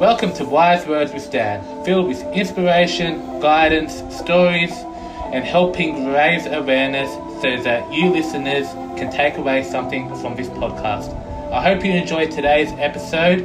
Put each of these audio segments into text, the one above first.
Welcome to Wise Words with Dan, filled with inspiration, guidance, stories, and helping raise awareness so that you listeners can take away something from this podcast. I hope you enjoyed today's episode.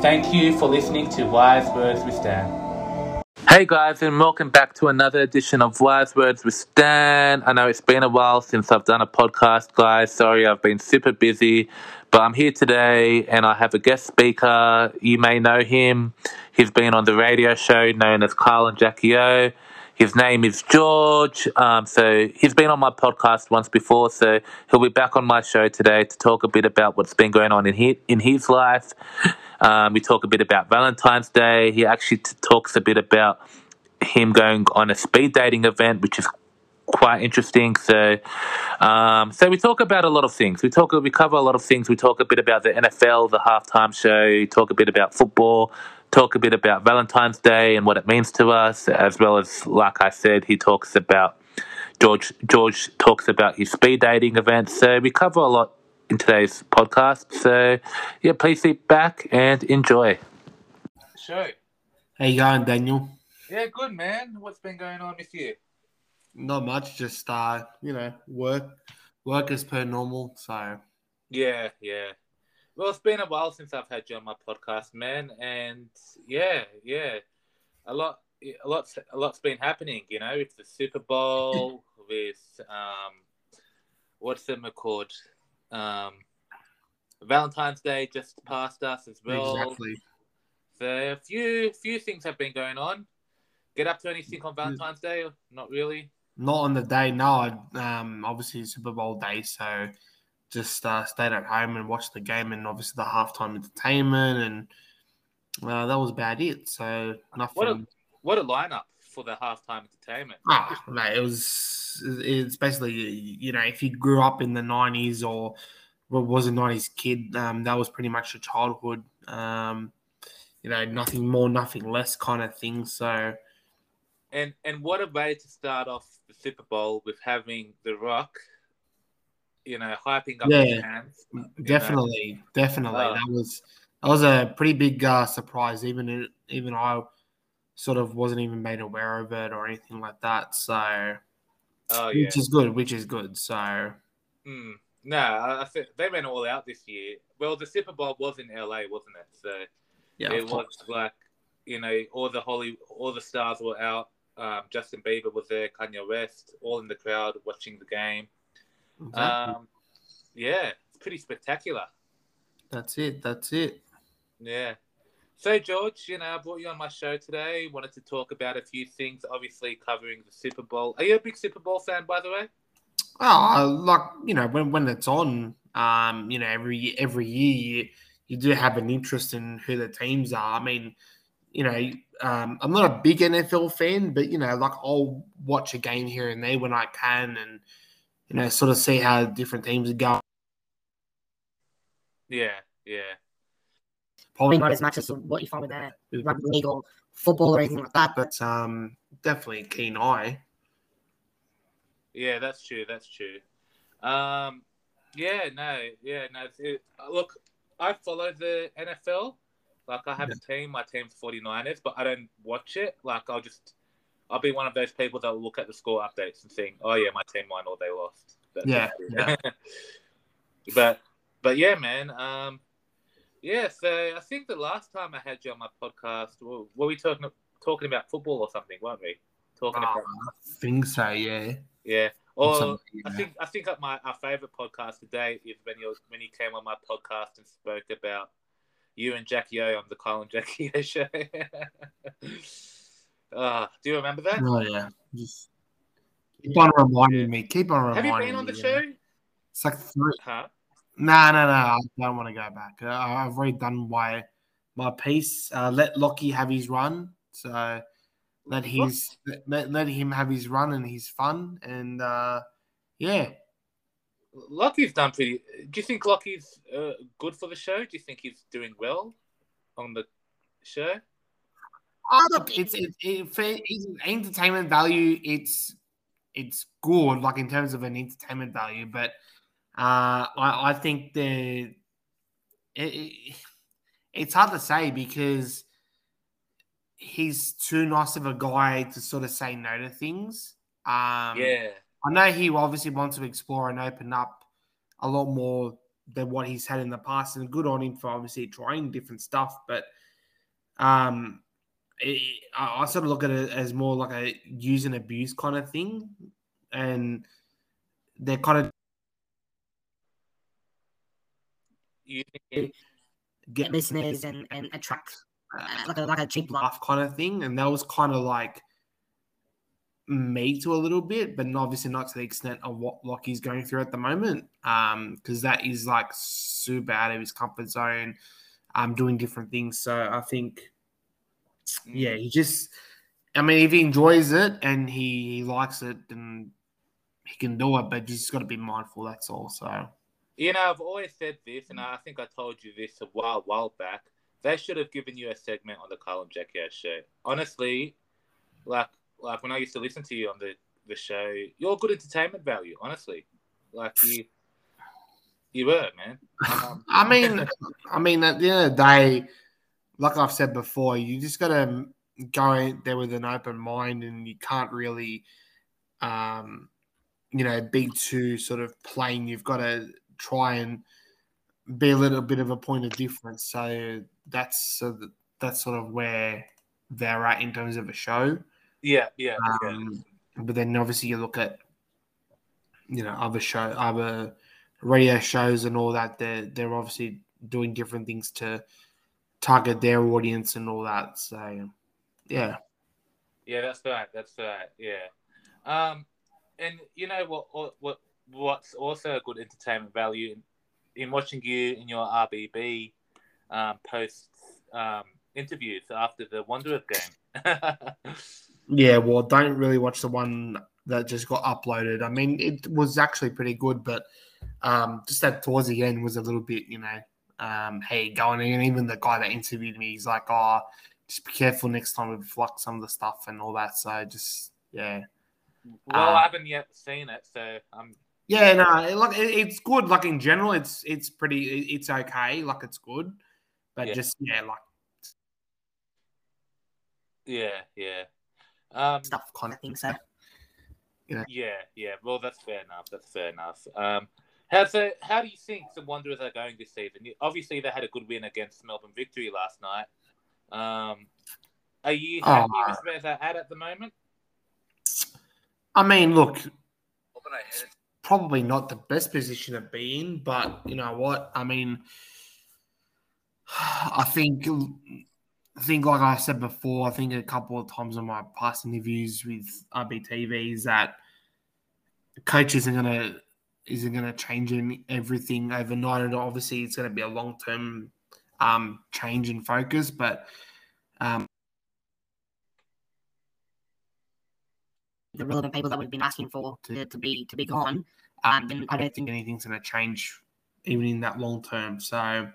Thank you for listening to Wise Words with Dan. Hey guys, and welcome back to another edition of Wise Words with Dan. I know it's been a while since I've done a podcast, guys. Sorry, I've been super busy, but I'm here today and I have a guest speaker. You may know him. He's been on the radio show known as Kyle and Jackie O. His name is George. Um, so he's been on my podcast once before, so he'll be back on my show today to talk a bit about what's been going on in his, in his life. Um, we talk a bit about Valentine's Day. He actually t- talks a bit about him going on a speed dating event, which is quite interesting. So, um, so we talk about a lot of things. We talk, we cover a lot of things. We talk a bit about the NFL, the halftime show. Talk a bit about football. Talk a bit about Valentine's Day and what it means to us, as well as, like I said, he talks about George. George talks about his speed dating event. So we cover a lot in today's podcast. So, yeah, please sit back and enjoy. Show. How you going, Daniel? Yeah, good man. What's been going on with you? Not much, just uh, you know, work, work as per normal. So. Yeah, yeah. Well, it's been a while since I've had you on my podcast, man, and yeah, yeah, a lot, a lot's, a lot's been happening. You know, with the Super Bowl, with um, what's the called? Um, Valentine's Day just passed us as well. Exactly. So a few few things have been going on. Get up to anything on Valentine's Day? Not really. Not on the day, no. Um, obviously Super Bowl day, so just uh, stayed at home and watched the game, and obviously the halftime entertainment, and uh, that was about it. So nothing. What a, what a lineup for the halftime entertainment! Ah, mate, it was. It's basically you know if you grew up in the '90s or was a '90s kid, um, that was pretty much your childhood. Um, you know, nothing more, nothing less, kind of thing. So and and what a way to start off the Super Bowl with having The Rock, you know, hyping up yeah, fans. Definitely, know. definitely. Uh, that was that was a pretty big uh, surprise. Even even I sort of wasn't even made aware of it or anything like that. So, oh, yeah. which is good. Which is good. So, mm, no, I think they went all out this year. Well, the Super Bowl was in LA, wasn't it? So, yeah, it was like you know all the Holly, all the stars were out um, Justin Bieber was there, Kanye West, all in the crowd watching the game. Exactly. Um, yeah, it's pretty spectacular. That's it. That's it. Yeah. So, George, you know, I brought you on my show today. Wanted to talk about a few things, obviously covering the Super Bowl. Are you a big Super Bowl fan, by the way? Oh, like you know, when when it's on, um, you know, every every year you you do have an interest in who the teams are. I mean, you know, um, I'm not a big NFL fan, but you know, like I'll watch a game here and there when I can, and you know, sort of see how different teams are going. Yeah, yeah. Probably not as much as what you find with that rugby league or football or anything like that, but um, definitely keen eye. Yeah, that's true. That's true. Um, yeah, no, yeah, no. It, look, I follow the NFL like I have a team, my team's 49ers, but I don't watch it. Like I'll just I'll be one of those people that will look at the score updates and think, "Oh yeah, my team won or they lost." That's yeah. yeah. but but yeah, man. Um yeah, so I think the last time I had you on my podcast, were we talking talking about football or something, weren't we? Talking oh, about I think so, yeah. Yeah. Or I think I think my our favorite podcast today is when you when you came on my podcast and spoke about you and Jackie O on the Kyle and Jackie O show. uh, do you remember that? Oh yeah. Just keep on reminding me. Keep on reminding me. Have you been on the me, show? It's like three. Huh? No, no, no. I don't want to go back. Uh, I've already done my my piece. Uh, let Lockie have his run. So let his let, let him have his run and his fun. And uh, yeah, Lockie's done pretty. Do you think Lockie's uh, good for the show? Do you think he's doing well on the show? Oh, look, it's it, it, it's entertainment value. It's it's good, like in terms of an entertainment value, but uh, I, I think the it, it's hard to say because he's too nice of a guy to sort of say no to things. Um, Yeah. I know he obviously wants to explore and open up a lot more than what he's had in the past, and good on him for obviously trying different stuff. But um, it, I, I sort of look at it as more like a use and abuse kind of thing, and they're kind of You think get listeners and, and attract uh, like a like a cheap laugh. laugh kind of thing, and that was kind of like me to a little bit, but obviously not to the extent of what Lockie's going through at the moment. Um, because that is like super out of his comfort zone, um, doing different things. So I think, yeah, he just, I mean, if he enjoys it and he, he likes it, then he can do it, but just got to be mindful. That's all. So You know, I've always said this, and I think I told you this a while, while back. They should have given you a segment on the Carl and Jackie show. Honestly, like like when I used to listen to you on the, the show, you're good entertainment value. Honestly, like you, you were man. Um, I mean, I mean, at the end of the day, like I've said before, you just got to go in there with an open mind, and you can't really, um, you know, be too sort of plain. You've got to try and be a little bit of a point of difference. So that's that, that's sort of where they're at in terms of a show. Yeah, yeah, yeah. Um, but then obviously you look at you know other show other radio shows and all that they're they're obviously doing different things to target their audience and all that so yeah Yeah, that's right. That's right. Yeah. Um, and you know what? What? what what's also a good entertainment value in, in watching you in your RBB um, post um, interviews after the Wanderers game. yeah well don't really watch the one that just got uploaded i mean it was actually pretty good but um just that towards the end was a little bit you know um hey going and even the guy that interviewed me he's like oh just be careful next time with like some of the stuff and all that so just yeah well, Uh, I haven't yet seen it, so I'm. Yeah, no, like it- it's good. Like in general, it's it's pretty. it- It's okay. Like it's good, but Yeah. just yeah, like Yeah, yeah. Um, stuff kind of thing. So Yeah, yeah. Well, that's fair enough. That's fair enough. Um, how so? How do you think the Wanderers are going this season? Obviously, they had a good win against Melbourne Victory last night. Um, are you Oh. happy with where they're at at the moment? I mean, look, probably not the best position to be in, but you know what? I mean, I think, I think, like I said before, I think a couple of times in my past interviews with RBTV is that the coach isn't gonna isn't gonna change in everything overnight, and obviously it's gonna be a long term um, change in focus, but. Um, the relevant people that we've been asking for to, to be to be gone. um, then I don't think anything's going to change even in that long term. So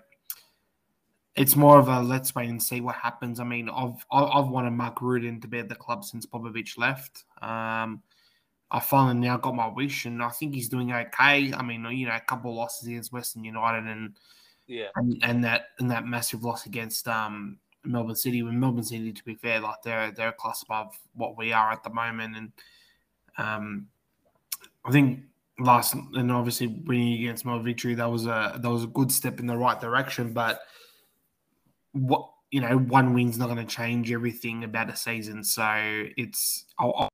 it's more of a let's wait and see what happens. I mean, I've I've wanted Mark Rudan to be at the club since Popovic left. Um, I finally now got my wish, and I think he's doing okay. I mean, you know, a couple of losses against Western United, and Yeah, and, and that and that massive loss against um, Melbourne City. When Melbourne City, to be fair, like they're they're a class above what we are at the moment, and um, I think last and obviously winning against Melbourne Victory, that was a that was a good step in the right direction. But what you know, one win's not going to change everything about a season. So it's I'll, I'll,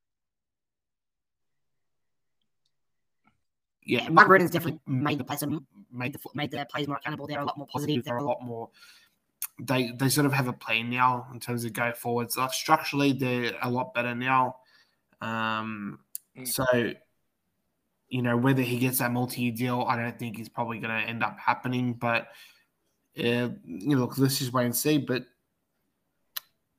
yeah, Yeah, Mark Rudan's definitely made the place made made the the made the players more accountable. They're a lot more positive. positive. They're They're a lot more. They they sort of have a plan now in terms of go forwards. Like structurally, they're a lot better now. Um, Mm. so you know whether he gets that multi-year deal, I don't think is probably going to end up happening. But uh, you know, look, let's just wait and see. But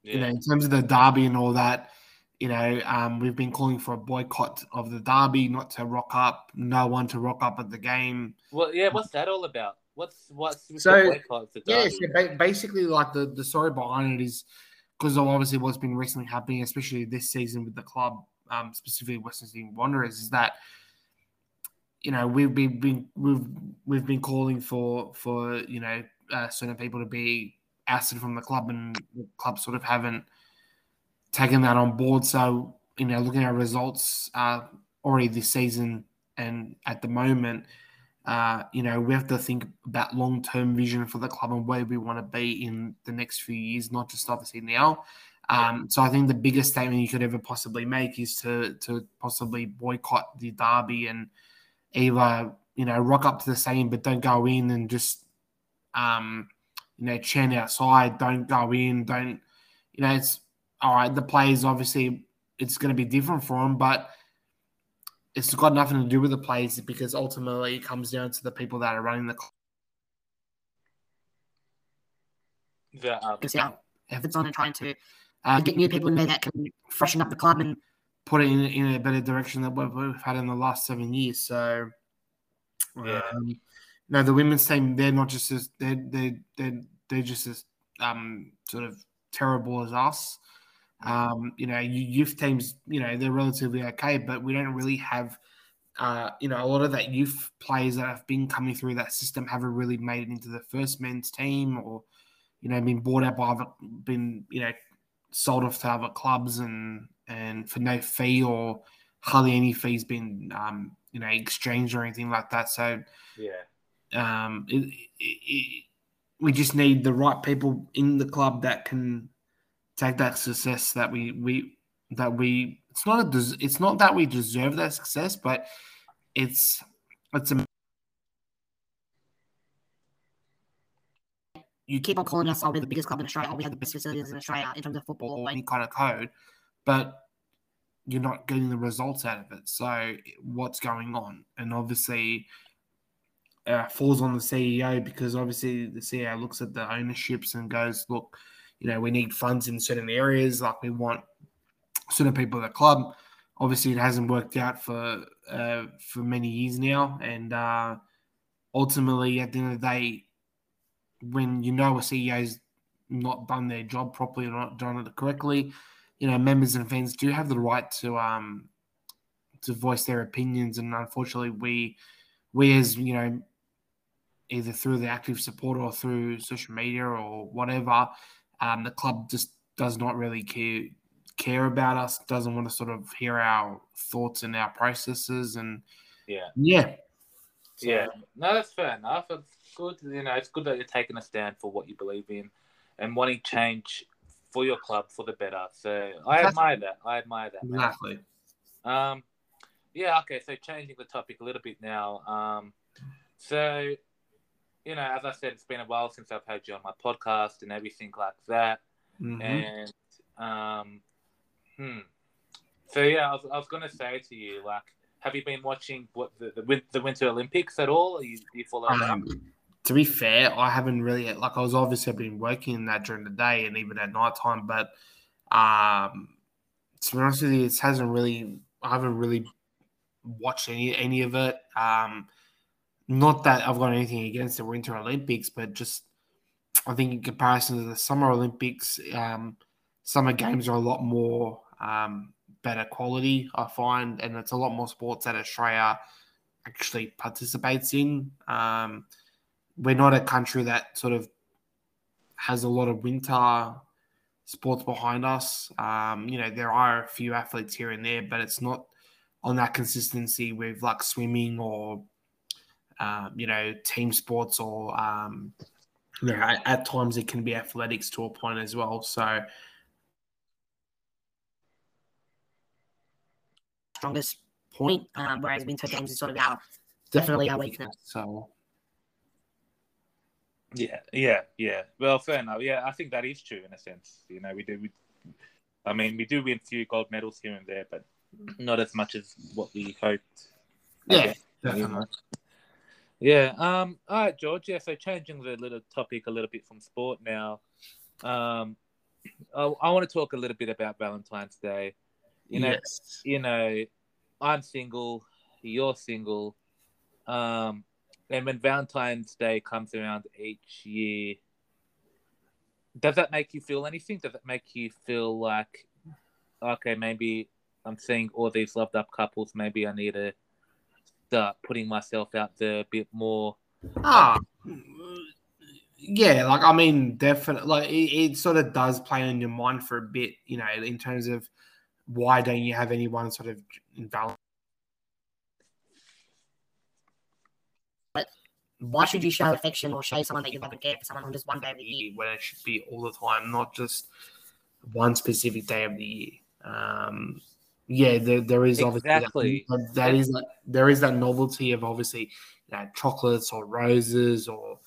yeah. you know, in terms of the derby and all that, you know, um, we've been calling for a boycott of the derby, not to rock up, no one to rock up at the game. well, yeah. What's that all about? What's what's So, the boycott for Yeah, Derby? so ba- basically, like the, the story behind it is because of obviously what's been recently happening, especially this season with the club, um, specifically Western Sydney Wanderers, is that you know we've been, been we've we've been calling for for you know uh, certain people to be ousted from the club, and the club sort of haven't taken that on board. So you know, looking at results uh, already this season and at the moment, uh, you know, we have to think about long term vision for the club and where we want to be in the next few years, not just obviously now. Um, so I think the biggest statement you could ever possibly make is to to possibly boycott the derby and either you know rock up to the stadium but don't go in and just um, you know chant outside. Don't go in. Don't you know? It's all right. The players obviously it's going to be different for them, but it's got nothing to do with the players because ultimately it comes down to the people that are running the club. The, Because yeah, efforts on and trying to uh, get new people in there that can freshen up the club and put it in, in a better direction than what we've had in the last seven years. So, Yeah. um, no, the women's team they're not just as they're they they they're just as um sort of terrible as us. Um, you know, youth teams, you know, they're relatively okay, but we don't really have. Uh, you know, a lot of that youth players that have been coming through that system haven't really made it into the first men's team, or you know, been bought out by other, been you know, sold off to other clubs and and for no fee or hardly any fees been um, you know exchanged or anything like that. So yeah. Um, it, it, we just need the right people in the club that can take that success that we we that we. It's not a des- it's not that we deserve that success, but it's it's a you keep on calling us, oh, we're the biggest club in Australia, oh, we have the best facilities in Australia in terms of football. or any kind of code, but you're not getting the results out of it. So what's going on? And obviously, uh, falls on the CEO because obviously the CEO looks at the ownerships and goes, look, you know, we need funds in certain areas, like we want certain people at the club. Obviously, it hasn't worked out for uh, for many years now, and uh, ultimately, at the end of the day, when you know a CEO's not done their job properly or not done it correctly, you know, members and fans do have the right to um to voice their opinions, and unfortunately, we we as you know, either through the active support or through social media or whatever, um, the club just does not really care care about us, doesn't want to sort of hear our thoughts and our processes, and Yeah. yeah, So- Yeah, no, that's fair enough. It's good, you know. It's good that you're taking a stand for what you believe in and wanting change for your club for the better. So I admire that. I admire that. man. exactly. Um, yeah. Okay. So changing the topic a little bit now. Um, so you know, as I said, it's been a while since I've had you on my podcast and everything like that. Mhm. And um, hmm. So yeah, I was, I was gonna say to you, like, have you been watching what the the, the Winter Olympics at all? You, you follow? Um, to be fair, I haven't really like I was obviously been working in that during the day and even at night time, but um to be honest with you, it hasn't really I haven't really watched any any of it. Um not that I've got anything against the Winter Olympics, but just I think in comparison to the Summer Olympics, um, summer games are a lot more um, better quality, I find, and it's a lot more sports that Australia actually participates in. Um, we're not a country that sort of has a lot of winter sports behind us. Um, you know, there are a few athletes here and there, but it's not on that consistency with like swimming or um, you know team sports or um, you know at, at times it can be athletics to a point as well. So strongest point, um, whereas winter games is sort of our definitely our weakness. So Yeah, yeah, yeah. Well, fair enough. Yeah, I think that is true in a sense. You know, we do. We, I mean, we do win a few gold medals here and there, but not as much as what we hoped. Yeah, definitely. Yeah. Um. All right, George. Yeah. So changing the little topic a little bit from sport now. Um, I, I want to talk a little bit about Valentine's Day. You know, yes. you know, I'm single, you're single. Um, and when Valentine's Day comes around each year, does that make you feel anything? Does it make you feel like, okay, maybe I'm seeing all these loved up couples, maybe I need to start putting myself out there a bit more? Ah, Yeah, like I mean, definitely, like it, it sort of does play on your mind for a bit, you know, in terms of why don't you have anyone sort of invalid? Why should you show affection or show someone that you love and care for someone on just one day of the year? year when it should be all the time, not just one specific day of the year. Um, yeah, there, there is Exactly. obviously that, that is that, there is that novelty of obviously you know, chocolates or roses or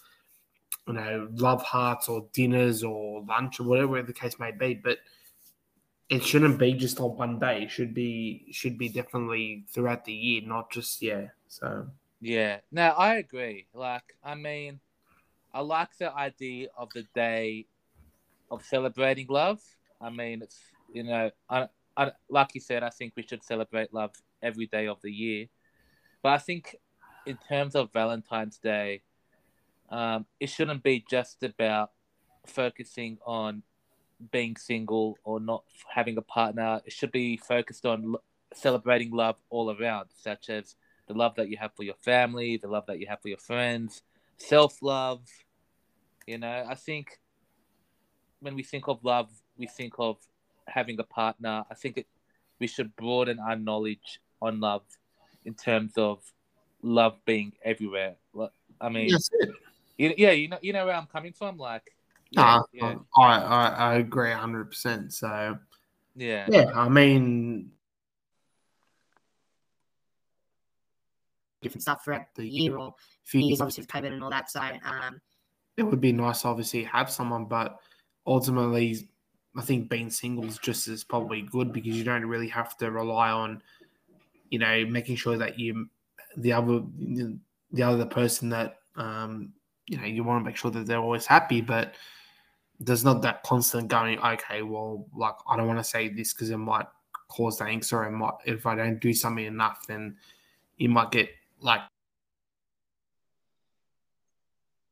you know love hearts or dinners or lunch or whatever the case may be, but it shouldn't be just on one day. It should be should be definitely throughout the year, not just yeah. So Yeah, no, I agree. Like, I mean, I like the idea of the day of celebrating love. I mean, it's you know, I, I like you said, I think we should celebrate love every day of the year. But I think in terms of Valentine's Day, um, it shouldn't be just about focusing on being single or not having a partner. It should be focused on l- celebrating love all around, such as the love that you have for your family, the love that you have for your friends, self love. You know, I think when we think of love, we think of having a partner. I think it, we should broaden our knowledge on love in terms of love being everywhere. I mean, that's it. you, yeah, you know, you know where I'm coming from. Like, Nah, yeah, I, I I agree hundred percent. So yeah, yeah, I mean Different stuff throughout the year or few years, years obviously, with COVID and all that. So, um, it would be nice, obviously, have someone, but ultimately, I think being single is just as probably good because you don't really have to rely on, you know, making sure that you, the other, the other person that, um, you know, you want to make sure that they're always happy, but there's not that constant going. Okay, well, like I don't want to say this because it might cause angst, or it might if I don't do something enough, then you might get like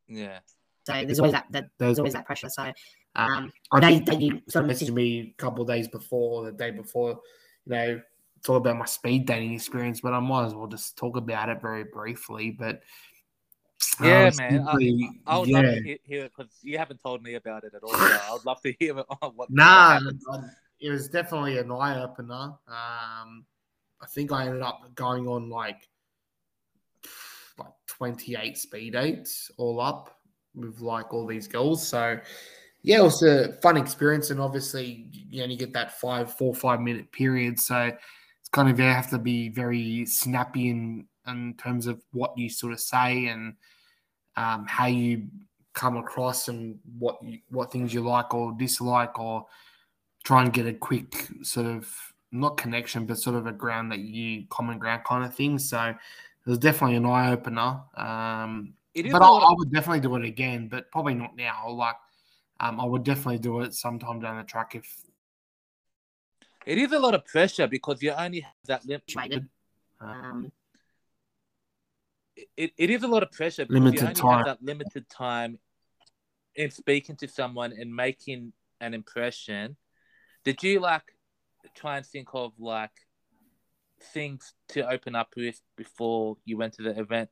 yeah. so there's always that, that There's- there's always that pressure. So, um, um, I they, think they you sort of messaged me a couple of days before, the day before, you know, talk about my speed dating experience, but I might as well just talk about it very briefly. But Yeah, um, man, I- simply, I would yeah. love to hear, hear it because you haven't told me about it at all. So I would love to hear it. on what Nah, what it was definitely an eye opener. Um, I think I ended up going on like like twenty eight speed dates all up with like all these girls. So yeah, it was a fun experience, and obviously you only get that five, four, five minute period. So it's kind of you have to be very snappy in in terms of what you sort of say and um, how you come across and what you, what things you like or dislike or try and get a quick sort of not connection but sort of a ground that you common ground kind of thing so it was definitely an eye opener um, It is but I, I would definitely do it again but probably not now like um, I would definitely do it sometime down the track if it is a lot of pressure because you only have that limit. situated. uh, Um, It, it is a lot of pressure because Limited you only time. have that limited time in speaking to someone and making an impression. Did you like try and think of like things to open up with before you went to the event?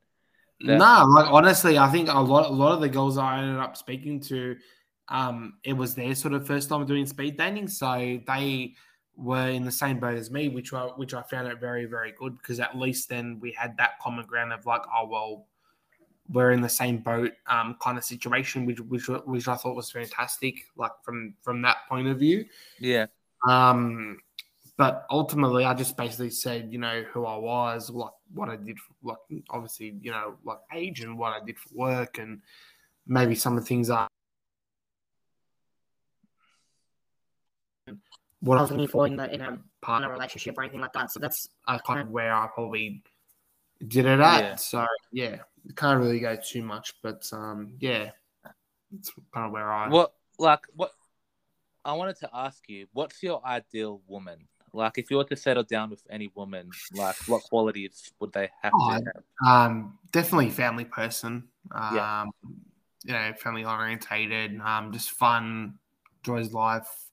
that- Nah, like honestly, I think a lot, a lot of the girls I ended up speaking to, um, it was their sort of first time doing speed dating, so they were in the same boat as me, which I, which I found it very, very good because at least then we had that common ground of like, oh well, we're in the same boat, um, kind of situation, which which which I thought was fantastic, like from from that point of view. Yeah. Um, but ultimately, I just basically said, you know, who I was, like what I did, like obviously, you know, like age and what I did for work, and maybe some of the things I. What I I was looking for in, the, in a partner, partner relationship or anything like that. So that's I kind of where I probably did it at. Yeah. So yeah, can't really go too much, but um, yeah, it's kind of where I. What like what I wanted to ask you, what's your ideal woman? Like if you were to settle down with any woman, like what qualities would they have Oh, to have? Um, definitely family person. Um, Yeah. you know, family orientated. Um, just fun, enjoys life.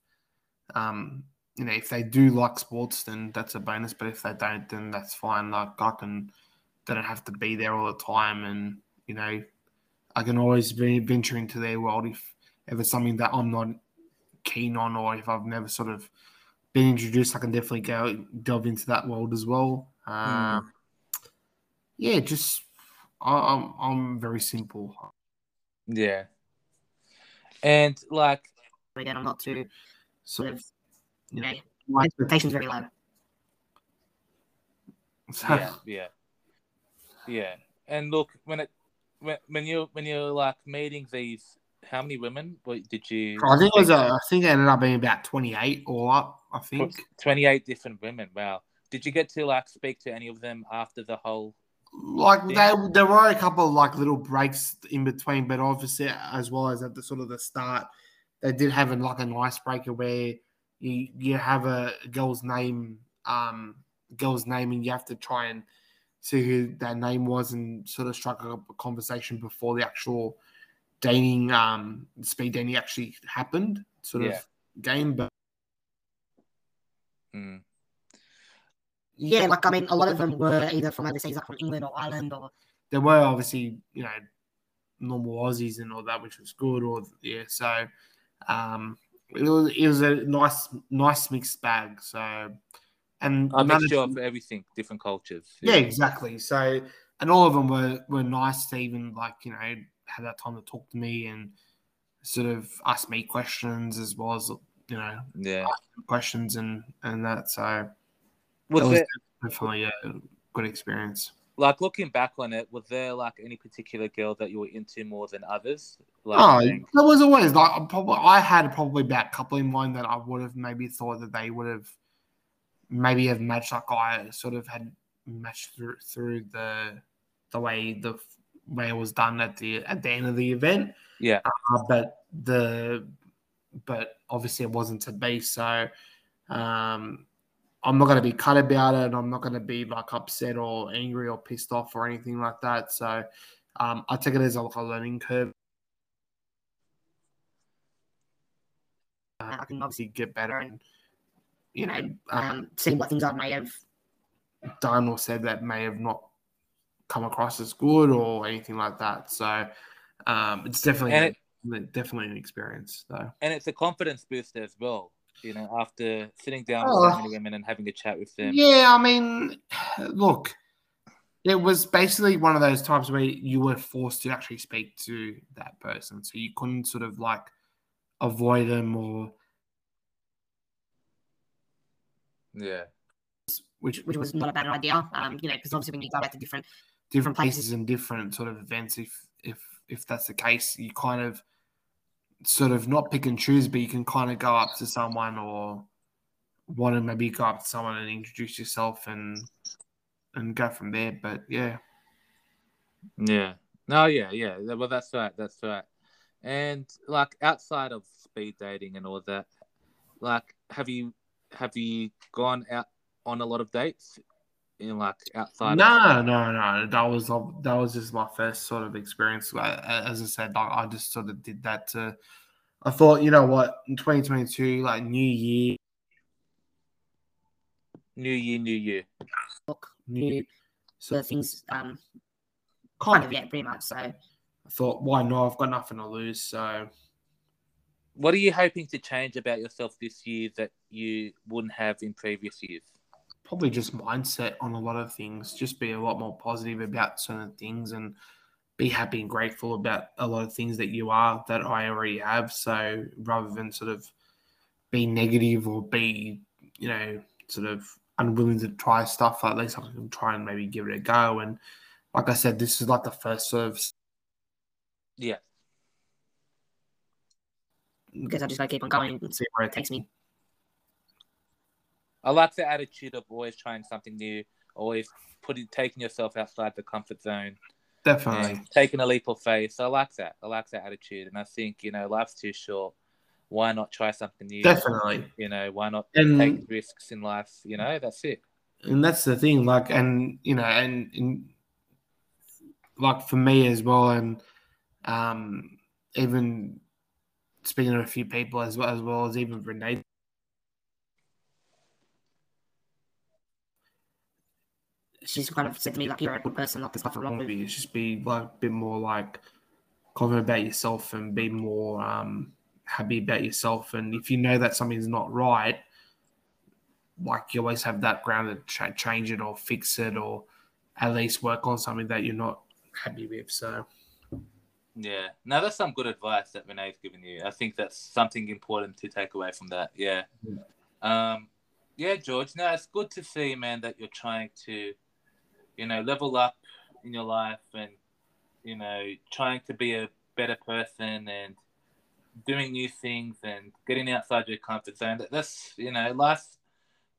Um, you know, if they do like sports, then that's a bonus. But if they don't, then that's fine. Like I can, they don't have to be there all the time, and you know, I can always be venture into their world if if it's something that I'm not keen on or if I've never sort of been introduced, I can definitely go delve into that world as well. Uh, Yeah, just I, I'm I'm very simple. Yeah. And like, Again, I'm not too So sort of you know my expectations very low. yeah, yeah, yeah. And look, when it when when you when you're like meeting these, how many women what did you? I think it was uh, I think it ended up being about 28 all up. I think. twenty eight different women. Wow. Did you get to like speak to any of them after the whole? like Yeah. they, there were a couple of like little breaks in between, but obviously as well as at the sort of the start, they did have a, like a nice breaker where you you have a girl's name, um, girl's name, and you have to try and see who that name was and sort of strike up a conversation before the actual dating, um, speed dating actually happened, sort Yeah. of game. But Mm, Yeah, like I mean, a lot of them were either from overseas, like from England or Ireland, or there were obviously you know normal Aussies and all that, which was good. Or yeah, so um, it was it was a nice nice mixed bag. So and a of- mixture of everything, different cultures. yeah, exactly. So and all of them were were nice to even like you know had that time to talk to me and sort of ask me questions as well as you know yeah. questions and and that. So Was that was there definitely a good experience. Like looking back on it? Was there like any particular girl that you were into more than others? Like, Oh, there was always like I probably I had probably about a couple in mind that I would have maybe thought that they would have maybe have matched like I sort of had matched through through the the way the way it was done at the at the end of the event. yeah, Uh, but the but obviously it wasn't to be so. Um, I'm not going to be cut about it. I'm not going to be like upset or angry or pissed off or anything like that. So um, I take it as a, like a learning curve. Uh, I can obviously get better and you know um, seeing what things I may have. done or said that may have not come across as good or anything like that. So um, it's definitely And definitely an experience though. and it's a confidence booster as well. You know, after sitting down Oh. with that many women and having a chat with them. Yeah, I mean, look, it was basically one of those times where you were forced to actually speak to that person, so you couldn't sort of like avoid them or Yeah, which which was not a bad idea. Um, you know, because obviously when you go back to different, different places and different sort of events. If if if that's the case, you kind of sort of not pick and choose, but you can kind of go up to someone or want to maybe go up to someone and introduce yourself and and go from there. But yeah, yeah. No, yeah, yeah. Well, that's right. That's right. And like outside of speed dating and all that, like have you have you gone out on a lot of dates in like outside? of- no, no, no. That was that was just my first sort of experience. As I said, like, I just sort of did that to. I thought, you know what, in 2022, like New Year, New year, new Year. look, New Year, so things, um, kind of, yeah, pretty much. So, I thought, why not? I've got nothing to lose, so What are you hoping to change about yourself this year that you wouldn't have in previous years? Probably just mindset on a lot of things. Just be a lot more positive about certain things and be happy and grateful about a lot of things that you are that I already have. So rather than sort of be negative or be, you know, sort of unwilling to try stuff, at least I can try and maybe give it a go. And like I said, this is like the first sort of Yeah, because I just gotta keep on going and see see where where it it takes me. I like the attitude of always trying something new, always putting taking yourself outside the comfort zone, Definitely. taking a leap of faith. I like that. I like that attitude, and I think you know life's too short. Why not try something new? Definitely. You know, why not And take risks in life? You know, that's it. and that's the thing like and you know and, and like for me as well and um even speaking to a few people as well as well as even Renee She's kind of said to me, like, you're a good person, like, there's nothing wrong wrong with with you it's just be like a bit more like confident about yourself and be more um, happy about yourself. And if you know that something's not right, like you always have that ground to ch- change it or fix it or at least work on something that you're not happy with. So, Yeah. Now that's some good advice that Renee's given you. I think that's something important to take away from that. Yeah. Um, yeah, George. Now it's good to see, man, that you're trying to, you know, level up in your life and, you know, trying to be a better person and doing new things and getting outside your comfort zone. That- That's, you know, life,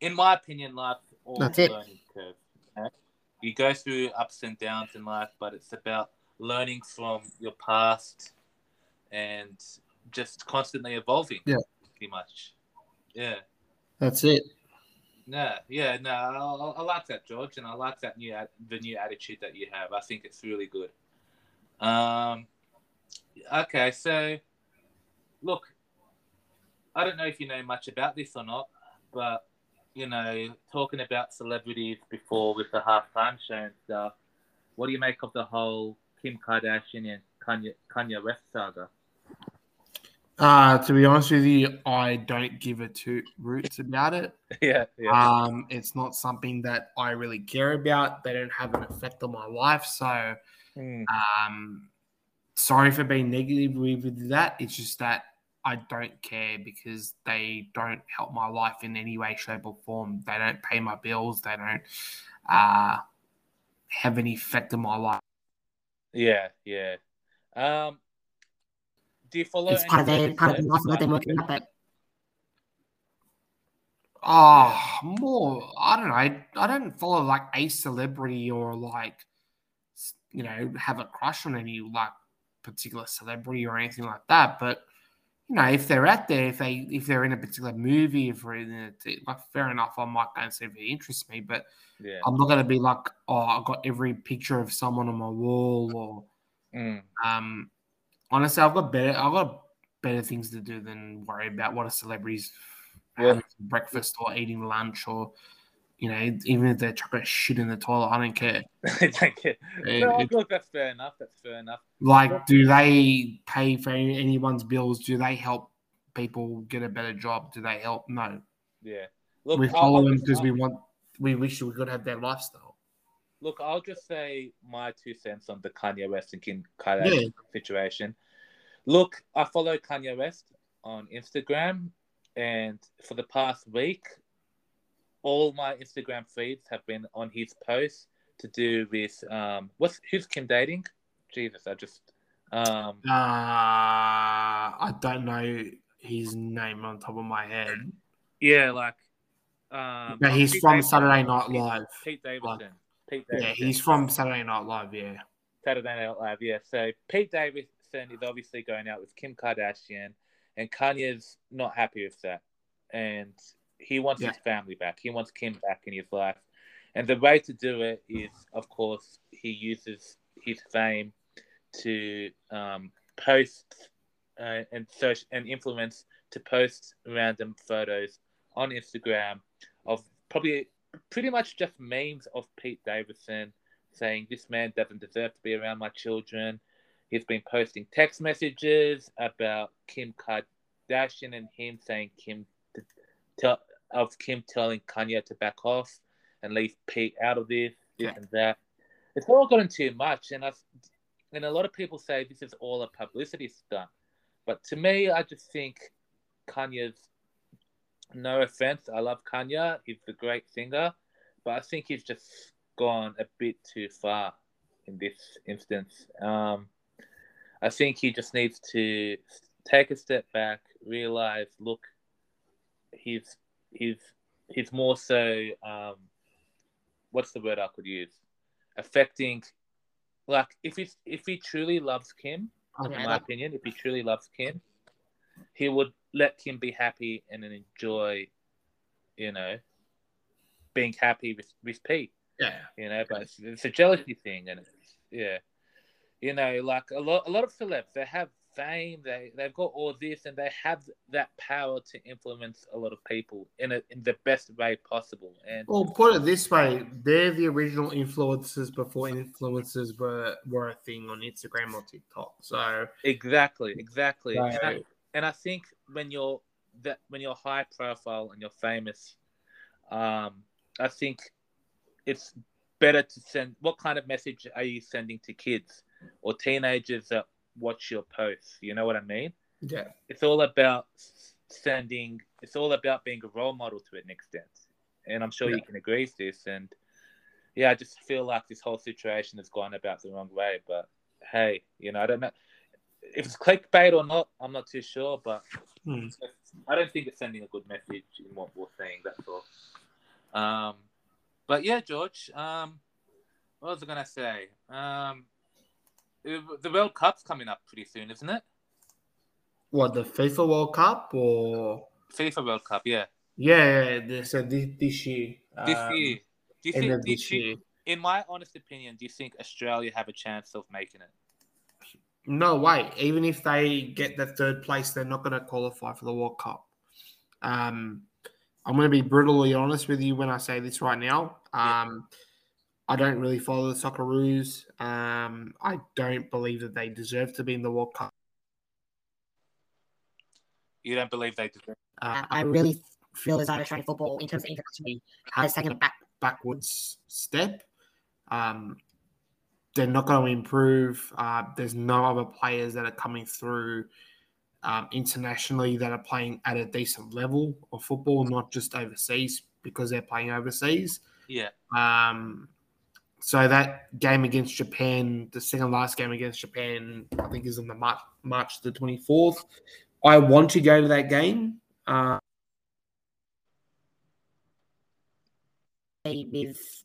in my opinion, life all That's it. learning curve. you know? You go through ups and downs in life, but it's about learning from your past and just constantly evolving. Yeah. Pretty much. Yeah. that's it. No, yeah, no, I, I- I like that, George, and I like that new the new attitude that you have. I think it's really good. Um, okay, so look, I don't know if you know much about this or not, but you know, talking about celebrities before with the halftime show and stuff, what do you make of the whole Kim Kardashian and Kanye Kanye West saga? Uh, to be honest with you, I don't give a two roots about it. yeah, yeah, Um, it's not something that I really care about. They don't have an effect on my life. So, Hmm. um, sorry for being negative with that. It's just that I don't care because they don't help my life in any way, shape, or form. They don't pay my bills. They don't uh, have any effect on my life. yeah, yeah. Um, do you follow? It's part of the part of the that- life that they're working up at. Oh, more. I don't know. I, I don't follow like a celebrity or like, you know, have a crush on any like particular celebrity or anything like that. But you know, if they're out there, if they if they're in a particular movie, if they're in a, like, fair enough, I might go and see if it interests me. But Yeah. I'm not gonna be like, oh, I've got every picture of someone on my wall or Mm. um, honestly, I've got better. I've got better things to do than worry about what a celebrity's Yeah. having for breakfast or eating lunch or, you know, even if they're chucking shit in the toilet. I don't care. Thank you. It- No, it- look, that's fair enough. That's fair enough. like, do they pay for any- anyone's bills? Do they help people get a better job? Do they help? No. Yeah. Look, we follow I'll them because we want. We wish we could have their lifestyle. Look, I'll just say my two cents on the Kanye West and Kim Kardashian Yeah. situation. Look, I follow Kanye West on Instagram, and for the past week, all my Instagram feeds have been on his posts to do with um, what's who's Kim dating? Jesus, I just um, Uh, I don't know his name on top of my head, yeah, like um, but he's Pete from Davidson. Saturday Night Live. Pete Davidson. Pete Yeah, he's from Saturday Night Live. Yeah. Saturday Night Live, yeah. So Pete Davidson is obviously going out with Kim Kardashian, and Kanye's not happy with that, and he wants Yeah. his family back. He wants Kim back in his life, and the way to do it is, of course, he uses his fame to um, post uh, and search and influence to post random photos on Instagram of probably pretty much just memes of Pete Davidson saying this man doesn't deserve to be around my children. He's been posting text messages about Kim Kardashian and him saying Kim to tell of Kim telling Kanye to back off and leave Pete out of this, this Yeah. and that. It's all gotten too much, and I and a lot of people say this is all a publicity stunt. But to me, I just think Kanye's no offense, I love Kanye. He's a great singer, but I think he's just gone a bit too far in this instance. Um, I think he just needs to take a step back, realize, look, he's he's he's more so um, what's the word I could use? Affecting, like if he if he truly loves Kim, in my opinion, if he truly loves Kim, he would let him be happy and then enjoy, you know, being happy with, with Pete, Yeah. you know, but it's, it's a jealousy thing and it's, yeah. You know, like a lot, a lot of celebs, they have fame, they they've got all this, and they have that power to influence a lot of people in a, in the best way possible. And Well, put it this way: they're the original influencers before influencers were were a thing on Instagram or TikTok. So, exactly, exactly. And, I, Right. And I think when you're that when you're high profile and you're famous, um, I think it's better to send. What kind of message are you sending to kids or teenagers that watch your posts? You know what I mean? yeah, it's all about sending it's all about being a role model to an extent and i'm sure you can agree with this and yeah i just feel like this whole situation has gone about the wrong way but hey you know i don't know if it's clickbait or not i'm not too sure but Hmm. i don't think it's sending a good message in what we're saying that's all um but yeah george um what was i gonna say um the world cup's coming up pretty soon isn't it what the FIFA World Cup or FIFA World Cup, yeah. yeah, yeah they said this, this year, This um, year, do you think? Do you year. in my honest opinion, do you think Australia have a chance of making it? No way. Even if they get the third place, they're not going to qualify for the World Cup. Um, I'm going to be brutally honest with you when I say this right now. Yeah. Um, I don't really follow the Socceroos. Um, I don't believe that they deserve to be in the World Cup. You don't believe they deserve? Uh, I really feel as though Australian football, in terms of internationally, has taken a back. backwards step. Um, they're not going to improve. Uh, there's no other players that are coming through um, internationally that are playing at a decent level of football, not just overseas because they're playing overseas. Yeah, Um, so that game against Japan, the second last game against Japan, I think is on the March, March the 24th. I want to go to that game. Uh, with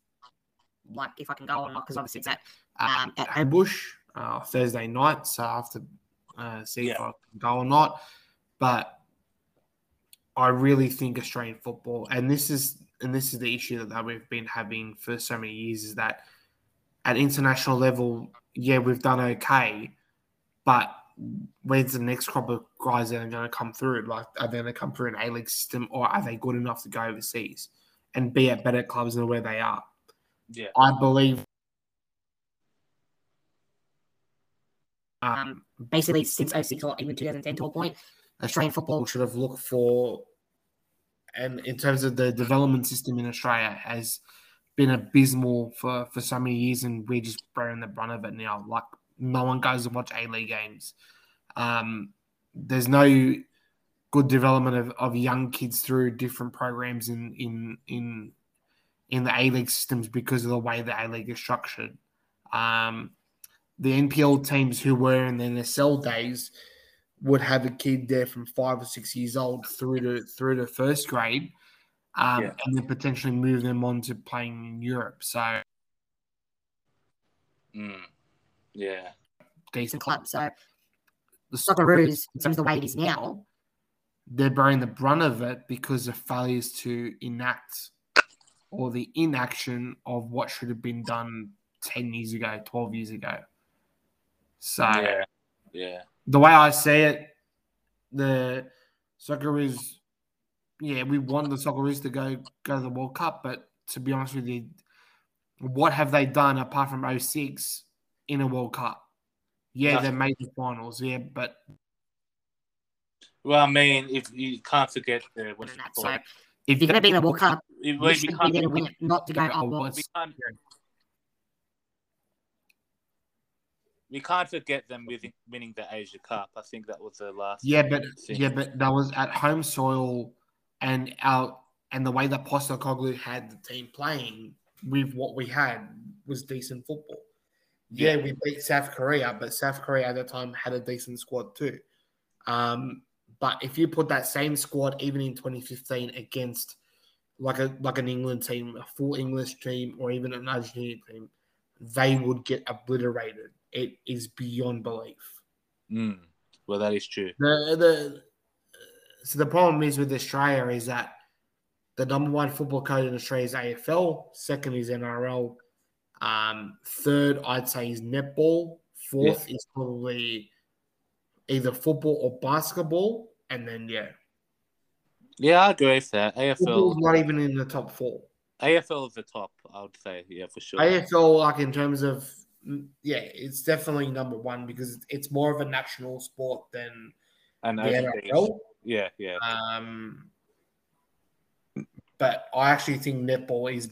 like if I can go or not because obviously it's at um, at Ambush uh, Thursday night, so I have to uh, see if I can go or not. But I really think Australian football, and this is and this is the issue that, that we've been having for so many years, is that at international level, yeah, we've done okay, but where's the next crop of guys that are going to come through? Like, are they going to come through an A League system, or are they good enough to go overseas and be at better clubs than where they are? yeah, I believe. Um, basically since 06 or even 2010 to a point, Australian football football should have looked for, and in terms of the development system in Australia, has been abysmal for for so many years, and we're just bearing the brunt of it now. Like no one goes and watch A League games. Um, there's no good development of, of young kids through different programs in in in in the A League systems because of the way the A League is structured. Um, the NPL teams who were in the NSL days would have a kid there from five or six years old through to through to first grade, um, Yeah. and then potentially move them on to playing in Europe. So mm. yeah, decent club. So The Socceroos, in terms of the way it is now, they're bearing the brunt of it because of failures to enact or the inaction of what should have been done 10 years ago, 12 years ago. So yeah, yeah, the way I see it, the soccer is yeah, we want the Socceroos to go go to the World Cup, but to be honest with you, what have they done apart from 06 in a World Cup? Yeah, they made the finals, yeah, but Well, I mean, if you can't forget the what and you that. call so if you're going to be in the World Cup, We, you we, should be can't, there to win it, not to go, Oh, well, we can't we can't forget them winning, winning the Asia Cup. I think that was the last. Yeah, but yeah, but that was at home soil, and our and the way that Postecoglou had the team playing with what we had was decent football. Yeah, we beat South Korea, but South Korea at the time had a decent squad too. Um, but if you put that same squad even in 2015 against like a like an England team, a full English team, or even an Argentinian team, they would get obliterated. It is beyond belief. Mm. Well, that is true. The the so the problem is with Australia is that the number one football code in Australia is AFL. Second is NRL. Um, third, I'd say is netball. Fourth is probably either football or basketball, and then yeah, Yeah, I agree with that. football's AFL, not even in the top four. AFL is the top. I would say, yeah, for sure. AFL, like in terms of mm, yeah, it's definitely number one because it's more of a national sport than and the. NFL. Yeah, yeah. Um, but I actually think netball is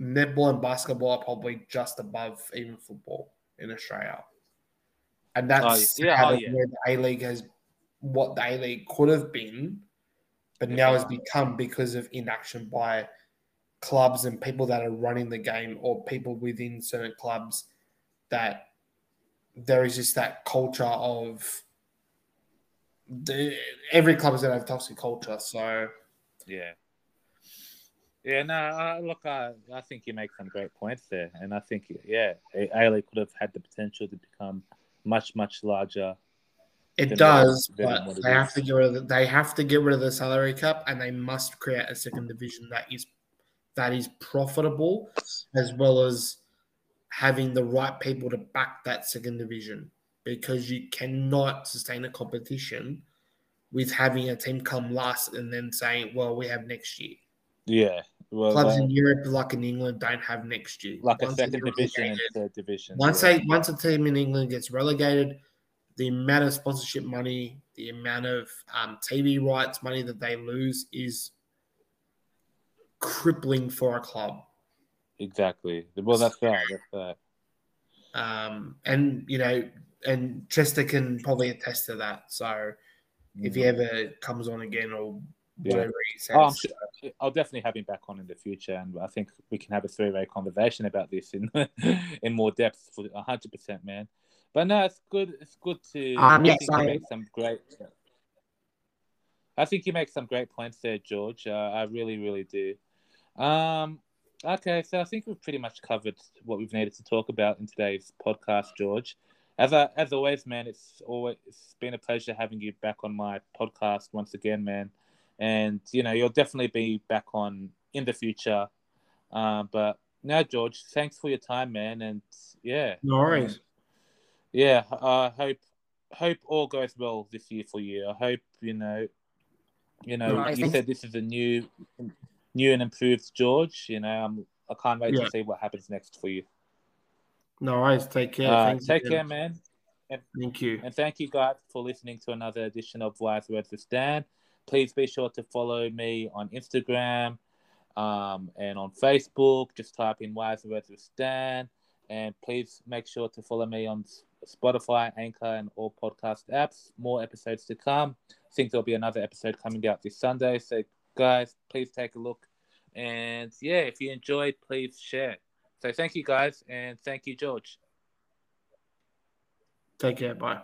netball and basketball are probably just above even football in Australia, and that's Oh, yeah, how oh, the- yeah. where the A League has what the A League could have been, but now has become because of inaction by clubs and people that are running the game or people within certain clubs that there is just that culture of the every club is going to have toxic culture. So Yeah. Yeah, no, uh, look, I, I think you make some great points there. And I think, yeah, A could have had the potential to become much, much larger. it does, but they have is. to get rid of the, they have to get rid of the salary cap and they must create a second division that is that is profitable as well as having the right people to back that second division because you cannot sustain a competition with having a team come last and then saying, well, we have next year. Yeah. Well, Clubs in Europe, like in England, don't have next year. like a Once they second division and third division. Once yeah. they once a team in England gets relegated, the amount of sponsorship money, the amount of um, TV rights money that they lose is crippling for a club. Exactly. Well, that's right. That's right. Um, and you know, and Chester can probably attest to that. So if he Mm. ever comes on again or Yeah. whatever he says, Oh, I'm sure. I'll definitely have him back on in the future, and I think we can have a three-way conversation about this in in more depth for hundred percent, man. But no, it's good. It's good to. Um, I yes, think you I- make some great. I think you make some great points there, George. Uh, I really, really do. Um, okay, so I think we've pretty much covered what we've needed to talk about in today's podcast, George. As I, as always, man, it's always it's been a pleasure having you back on my podcast once again, man and you know you'll definitely be back on in the future. Uh, but now, George, thanks for your time, man, and yeah, no worries. yeah. I hope hope all goes well this year for you. I hope you know, you know, Right, you said this is a new, new and improved George. You know, I'm, I can't wait Yeah. to see what happens next for you. No worries. Take care. Uh, take care, man. Thank you. And thank you guys for listening to another edition of Wise Words with Stan. Please be sure to follow me on Instagram um, and on Facebook. Just type in Wise Words with Stan. And please make sure to follow me on Spotify, Anchor, and all podcast apps. More episodes to come. I think there'll be another episode coming out this Sunday. So, guys, please take a look. And yeah, if you enjoyed, please share. So, thank you guys. And thank you, George. Take care. Bye.